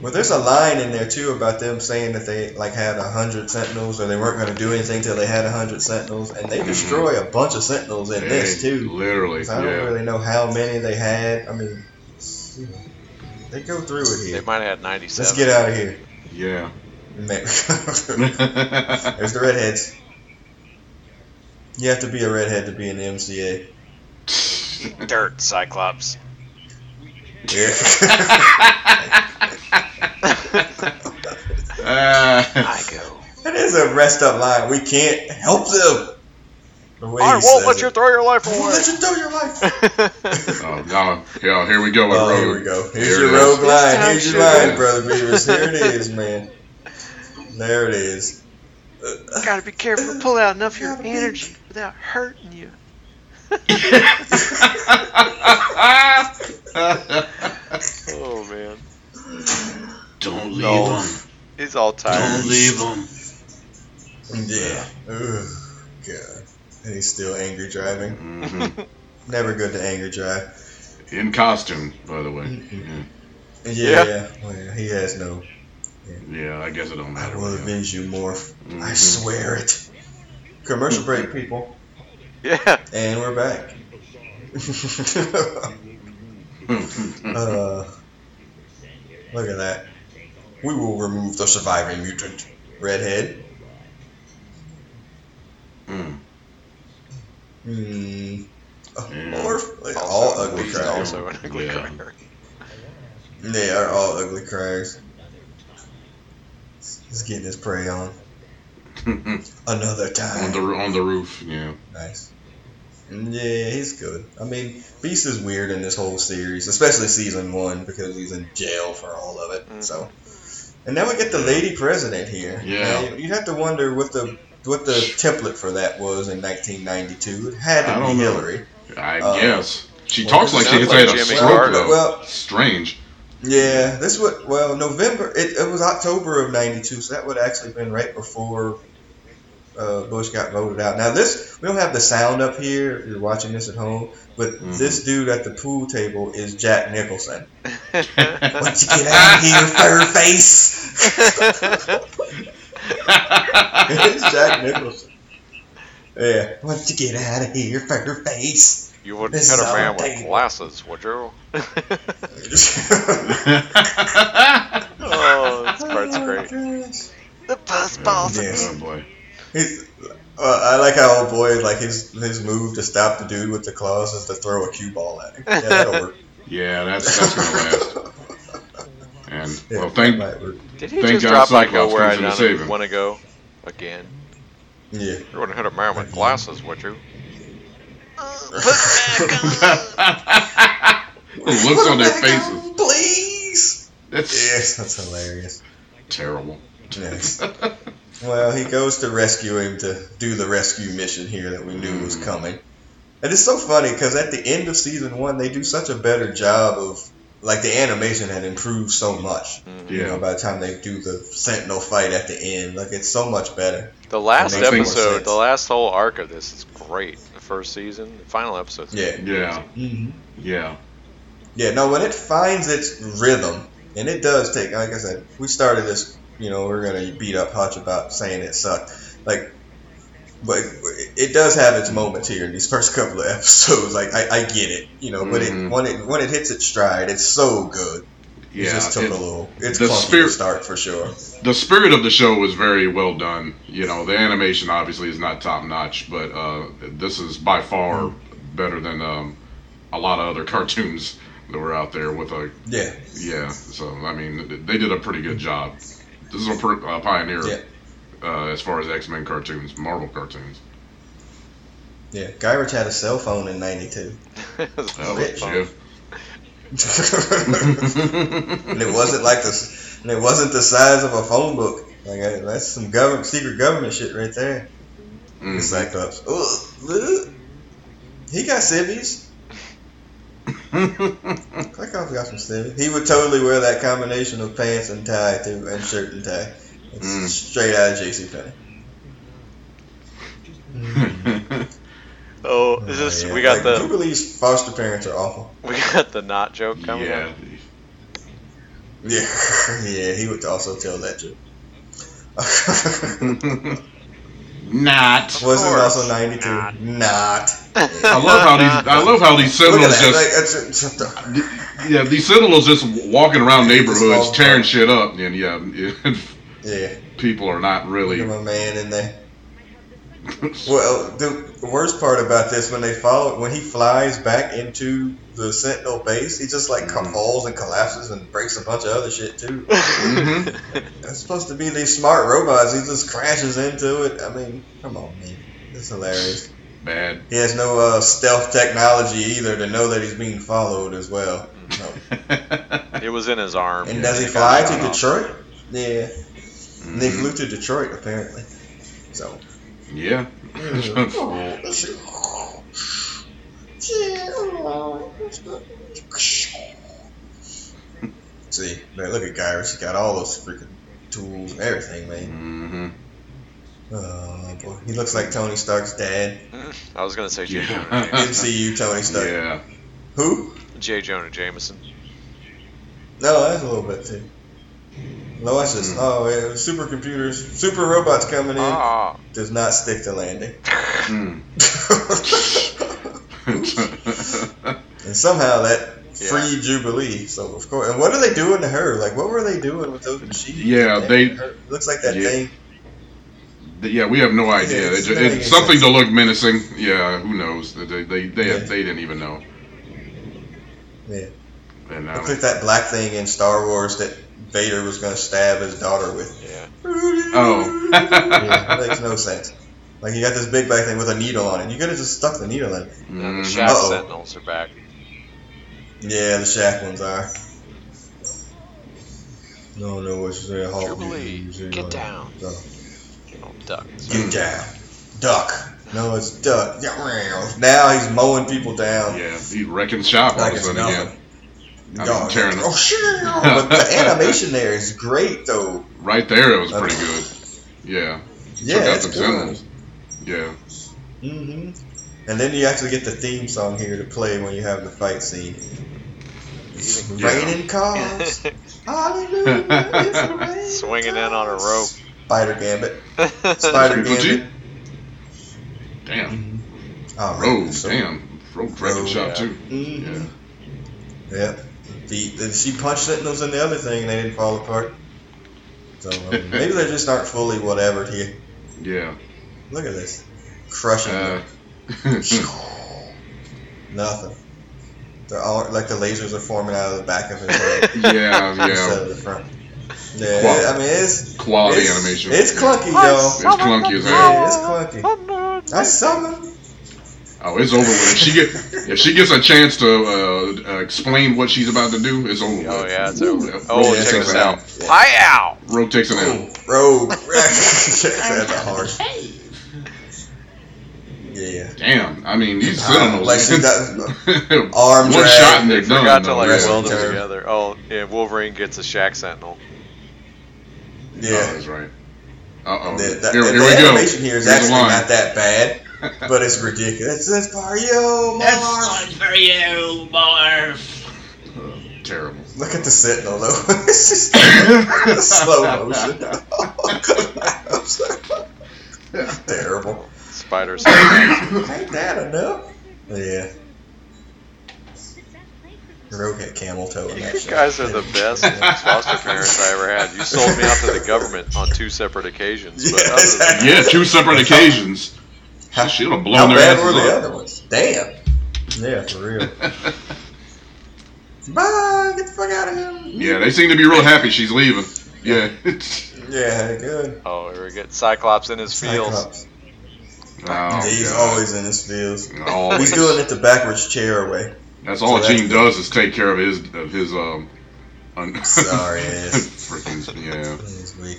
Well, there's a line in there too about them saying that they like had a hundred Sentinels, or they weren't going to do anything till they had a hundred Sentinels, and they destroy a bunch of Sentinels in this too. Literally. So I don't Yeah. really know how many they had. I mean, you know, they go through it here. They might have had 97. Let's get out of here. Yeah. There's the redheads. You have to be a redhead to be in the MCA. Dirt, Cyclops. Yeah. Uh, I go. That is a rest up line. We can't help them. The way I he won't says let it. you throw your life I won't away. let you throw your life. oh, no. Yeah, here we go Oh, here we go. Here's Here your it is. rogue line. Here's your line, brother Beavis. Here it is, man. There it is. Gotta be careful to pull out enough of your Gotta be- energy without hurting you. Oh man, Don't leave No. him. he's all tired. Don't leave him. Yeah. Ugh, God. And he's still angry driving. hmm Never good to angry drive. In costume, by the way. Mhm. Yeah. Yeah. Yeah. Well, yeah, he has no. Yeah, I guess it don't matter. I will avenge you, Morph. I Mhm. swear it. Commercial break, people. Yeah. And we're back. uh, look at that. We will remove the surviving mutant. Redhead. Mm. Hmm. Yeah. Morph. Like, Also, all ugly he's also an ugly Yeah. crier. They are all ugly cries. He's getting his prey on. Another time. on the on the roof. Yeah. Nice. Yeah, he's good. I mean, Beast is weird in this whole series, especially season one because he's in jail for all of it. Mhm. So, and now we get the lady president here. Yeah. Now, you have to wonder what the what the template for that was in 1992. It had to be know. Hillary. I Uh, guess she well, talks like sounds she's like had a stroke Carter. though. Well- Strange. Yeah, this would well November. It, it was October of '92, so that would actually been right before uh, Bush got voted out. Now this we don't have the sound up here. You're watching this at home, but Mhm. this dude at the pool table is Jack Nicholson. Why don't you get out of here, fur face? it's Jack Nicholson. Yeah, why don't you get out of here, fur face? you wouldn't This cut is a man with table. glasses, would you? oh, this part's great. The bus balls are Yes. oh boy. He's, uh, I like how old boy like his his move to stop the dude with the claws is to throw a cue ball at him. Yeah, that'll work. Yeah, that's that's gonna last. And Yeah, well, thank that might work. Did he Thank just God drop Cyclops where I to save him. want to go again? Yeah. You wouldn't hit a man with glasses, would you? put back on. the looks on their Put 'em back faces. on, please. That's Yes, that's hilarious. terrible. Yes. Well, he goes to rescue him to do the rescue mission here that we knew was Mm. coming. And it's so funny because at the end of season one, they do such a better job of like the animation had improved so much. Mhm. You know, Yeah. by the time they do the Sentinel fight at the end, like it's so much better. The last episode, the last whole arc of this is great. The first season, the final episode. Yeah. Yeah. Mm-hmm. Yeah. Yeah, no, when it finds its rhythm, and it does take, like I said, we started this, you know, we're going to beat up Hutch about saying it sucked. Like, but it does have its moments here in these first couple of episodes. Like, I, I get it, you know, but it, Mhm. when it when it hits its stride, it's so good. It Yeah. just took it- a little, it's the spirit- to start for sure. the spirit of the show was very well done. You know, the animation obviously is not top notch, but uh, this is by far better than um, a lot of other cartoons that were out there with a Yeah, yeah. So I mean, they did a pretty good job. This is a per, uh, pioneer Yeah. uh, as far as X Men cartoons, Marvel cartoons. yeah. Gyrich had a cell phone in '92. It was Oh, really Rich. fun. yeah. and it wasn't like this, and it wasn't the size of a phone book. Like uh, that's some government, secret government shit right there. Mm. It's like ups. Ugh, ugh. He got civvies. Click off got some civvies. He would totally wear that combination of pants and tie too, and shirt and tie. It's Mm. straight out of JC Penney. Oh, is this? yeah. We got like, the Jubilee's foster parents are awful. we got the not joke coming yeah. up. Yeah, yeah. He would also tell that joke. Not. Was it course. also ninety two? Not. Not. I love how these. I love how these Look Sentinels just. Like, it's, it's, Yeah, these Sentinels just walking around neighborhoods tearing shit up, and yeah, yeah. people are not really. at my man in there. Well, the worst part about this when they follow when he flies back into the Sentinel base, he just like Mhm. falls and collapses and breaks a bunch of other shit too. Mhm. It's supposed to be these smart robots. He just crashes into it. I mean, come on, man, it's hilarious. Man, He has no uh, stealth technology either to know that he's being followed as well. No. It was in his arm. And yeah, does he fly shot to off. Detroit? Yeah, and they flew to Detroit apparently. So. Yeah. See, man, look at Gyrus. He got all those freaking tools and everything, man. hmm Oh, boy. He looks like Tony Stark's dad. I was gonna say J. Yeah. Jonah Jameson. MCU Tony Stark. Yeah. Who? J. Jonah Jameson. No, that's a little bit too. No, that's just, Hmm. oh, yeah, supercomputers, super robots coming in. Ah, Does not stick to landing. Mm. and somehow that Yeah. freed Jubilee. So, of course. And what are they doing to her? Like, what were they doing with those machines? Yeah, That- they- her- Looks like that Yeah. thing. yeah, we have no idea. Yeah, It it's ju- not making it's something sense. to look menacing. Yeah, who knows? They they they, Yeah. they didn't even know. Yeah. And now, Looks like that black thing in Star Wars that Vader was going to stab his daughter with. yeah. oh, yeah, it makes no sense. Like you got this big back thing with a needle on it. You could have just stuck the needle in it. Now the Mhm. Shaq Uh-oh. Sentinels are back. Yeah, the Shaq ones are. No, no, what's there? Halt. Jubilee, Zero. get down. Go. Oh, duck. Get down. Duck. No, it's duck. Now he's mowing people down. yeah, he wrecking shop all Like of a sudden nothing. again. I mean, God, tearing oh shit! But the animation there is great, though. Right there, it was pretty good. Yeah, Yeah, Took out it's some good. Sentinels. yeah. hmm And then you actually get the theme song here to play when you have the fight scene. It's Yeah. raining cars. Hallelujah. It's raining Swinging in on a rope. Spider Gambit. Spider Gambit. Damn. Oh, Rogue, so- damn. Rogue wrecking Rogue, shop yeah. too. Mhm. Yep. The, the, she punched Sentinels in the other thing and they didn't fall apart. So um, maybe they just aren't fully whatever here. Yeah. Look at this. Crushing Uh, them. Nothing. They're all like the lasers are forming out of the back of his head yeah, instead of the front. Yeah, Quality. I mean it's Quality it's, animation. It's Yeah. clunky, yo. It's clunky as hell. Yeah, it's clunky. I summon. Oh, it's over with. If she get if she gets a chance to uh, uh, explain what she's about to do, it's over. Oh with. yeah, it's over. Rogue Oh, takes check this an out. L. Hi Rogue takes an L. Rogue. That's a harsh. Yeah. Damn. I mean, these Uh, Sentinels. like she got arm One shot and They they're done. forgot to like weld them term. together. Oh, yeah, Wolverine gets a Shaq Sentinel. Oh, Yeah. that's right. Uh oh. The, the, Here, here we go. animation here is Here's actually not that bad, but it's ridiculous. That's for you, That's Marv. one for you, Marv. Terrible. Look at the Sentinel though. it's just slow motion. it's terrible. Spider Sentinel. Ain't that enough? Yeah. Rogue had camel toe in that You shit. guys are the best foster parents I ever had. You sold me out to the government on two separate occasions. But Yeah, other than exactly. Yeah, two separate occasions. How, She would have how blown their bad were asses the up. other ones? Damn. Yeah, for real. Bye. Get the fuck out of here. Yeah, they seem to be real happy she's leaving. Yeah. Yeah, good. Oh, here we get Cyclops in his fields. Cyclops. Oh, He's God. always in his fields. Always. He's doing it the backwards chair way. That's all So Jean good. does is take care of his of his um. Un- Sorry ass. Freaking yeah, He's weak.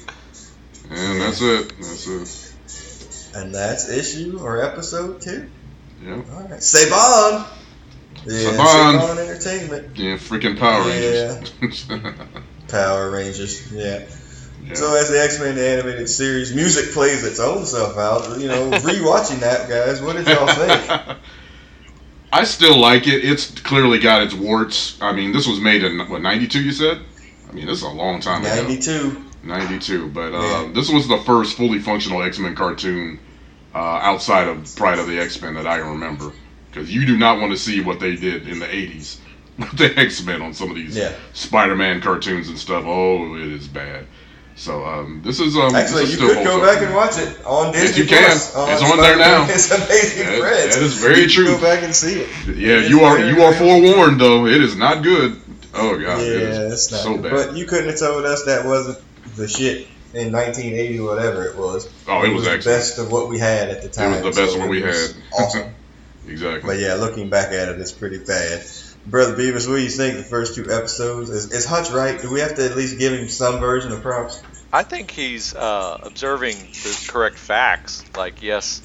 and that's it. That's it. And that's issue or episode two. Yeah, All right. Saban. Yeah, Saban. Saban Entertainment. yeah. Freaking Power Rangers. Yeah. Power Rangers. Yeah. Yeah. So as the X Men animated series music plays its own self out, you know, rewatching that, guys, what did y'all think? I still like it. It's clearly got its warts. I mean, this was made in what '92. You said. I mean, this is a long time ago. Ninety-two. 92 but uh, this was the first fully functional x-men cartoon uh, outside of pride of the x-men that i can remember because you do not want to see what they did in the 80s with the x-men on some of these Yeah. spider-man cartoons and stuff oh it is bad so um, this is um, Actually, this you is could go back and watch it on Yes, Disney you can. Plus. It's on there now. It's Amazing That- Friends. that is very You can true. Go back and see it. yeah It's you are you are forewarned though it is not good oh god Yeah, is it's not. so good. bad But you couldn't have told us that wasn't the shit in 1980, whatever it was. oh it was the best of what we had at the time. it was the best so one we had Awesome. exactly But yeah, looking back at it, it's pretty bad. Brother Beavis, what do you think the first two episodes? Is, is Hutch right? Do we have to at least give him some version of props? I think he's uh, observing the correct facts. Like, yes,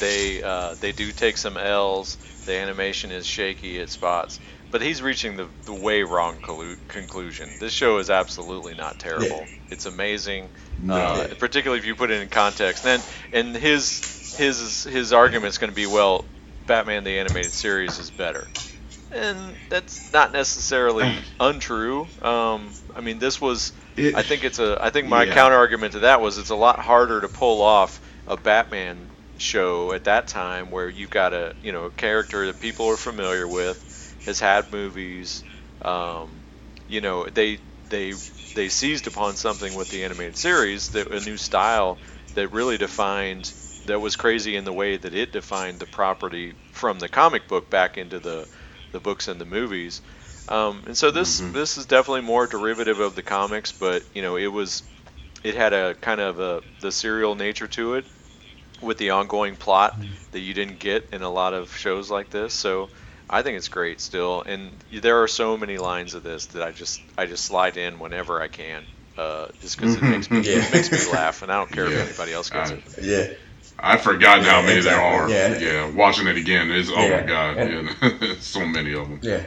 they uh, they do take some L's. The animation is shaky at spots, but he's reaching the, the way wrong collu- conclusion. This show is absolutely not terrible. It's amazing, uh, particularly if you put it in context. Then, and his his his argument is going to be, well, Batman the animated series is better, and that's not necessarily untrue. Um, I mean, this was It- I think it's a. I think my Yeah. counter argument to that was it's a lot harder to pull off a Batman show at that time where you've got a you know a character that people are familiar with, has had movies. Um, you know they they they seized upon something with the animated series that a new style that really defined that was crazy in the way that it defined the property from the comic book back into the the books and the movies. Um, and so this Mhm. this is definitely more derivative of the comics, but you know it was it had a kind of a the serial nature to it with the ongoing plot that you didn't get in a lot of shows like this. So I think it's great still, and there are so many lines of this that I just I just slide in whenever I can, uh, just because it Mhm. makes me Yeah. it makes me laugh, and I don't care Yeah. if anybody else gets I- it. Yeah. I've forgotten how many exactly. there are. Yeah, Yeah, watching it again is oh Yeah, my god, and- yeah. so many of them. Yeah.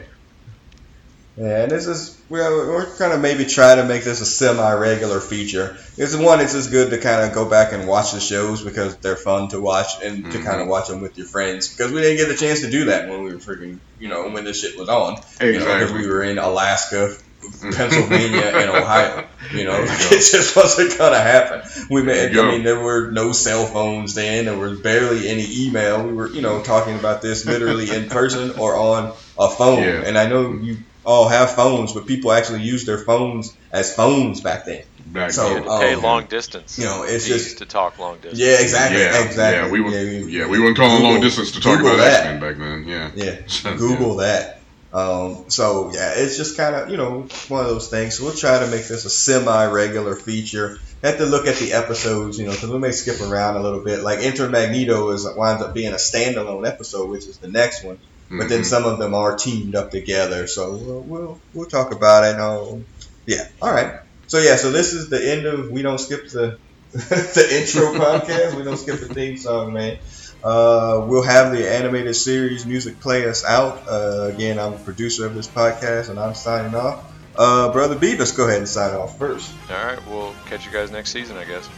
Yeah, and this is we're, we're kind of maybe trying to make this a semi-regular feature. It's one. It's just good to kind of go back and watch the shows because they're fun to watch and to Mhm. kind of watch them with your friends because we didn't get the chance to do that when we were freaking you know when this shit was on. You know, because we were in Alaska, Pennsylvania, and Ohio. You know, you it just wasn't gonna happen. We made. I mean, there were no cell phones then. There was barely any email. We were, you know, talking about this literally in person or on a phone. Yeah. And I know you all have phones, but people actually used their phones as phones back then. Back So, You then. had to pay um, long distance. you know, it's You just- used to talk long distance. Yeah, exactly. yeah, exactly. Yeah, we were. you- Yeah, we weren't calling long distance to talk Google about that. X Men back then. Yeah. Yeah, Google that. Um, so yeah, it's just kind of you know one of those things. So we'll try to make this a semi-regular feature. Have to look at the episodes, you know, because we may skip around a little bit. Like Enter Magneto is winds up being a standalone episode, which is the next one. But then Mhm. some of them are teamed up together. So we'll we'll, we'll talk about it. Um, yeah, all right. So yeah, so this is the end of we don't skip the the intro podcast. We don't skip the theme song, man. Uh, we'll have the animated series music play us out. Uh, again, I'm the producer of this podcast, and I'm signing off. Uh, Brother Beavis, go ahead and sign off first. All right, we'll catch you guys next season, I guess.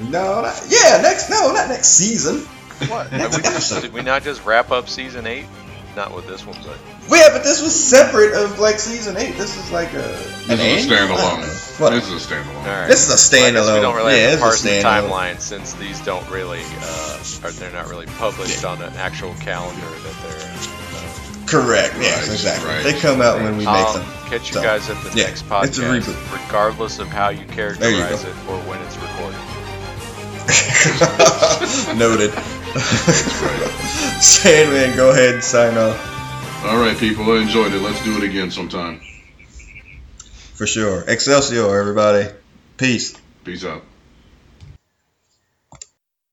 No, not, yeah, next, no, not next season. What? Next Did we, just, did we not just wrap up season eight? Not with this one, but Yeah, but this was separate of like season eight. This is like a This an is a annual? I don't know. standalone. What? This is a standalone. all right. This is a Well, standalone. we don't really yeah, have to parse it's the timeline since these don't really, uh, or they're not really published on an actual calendar that they're. Uh, Correct. Yes, Right, exactly. right, They come out when we make I'll them. catch you So, guys at the yeah, next it's a reboot. regardless of how you There you characterize it or when it's recorded. Noted. Sandman, go ahead and sign off. All right, people. I enjoyed it. Let's do it again sometime. For sure. Excelsior, everybody. Peace. Peace out.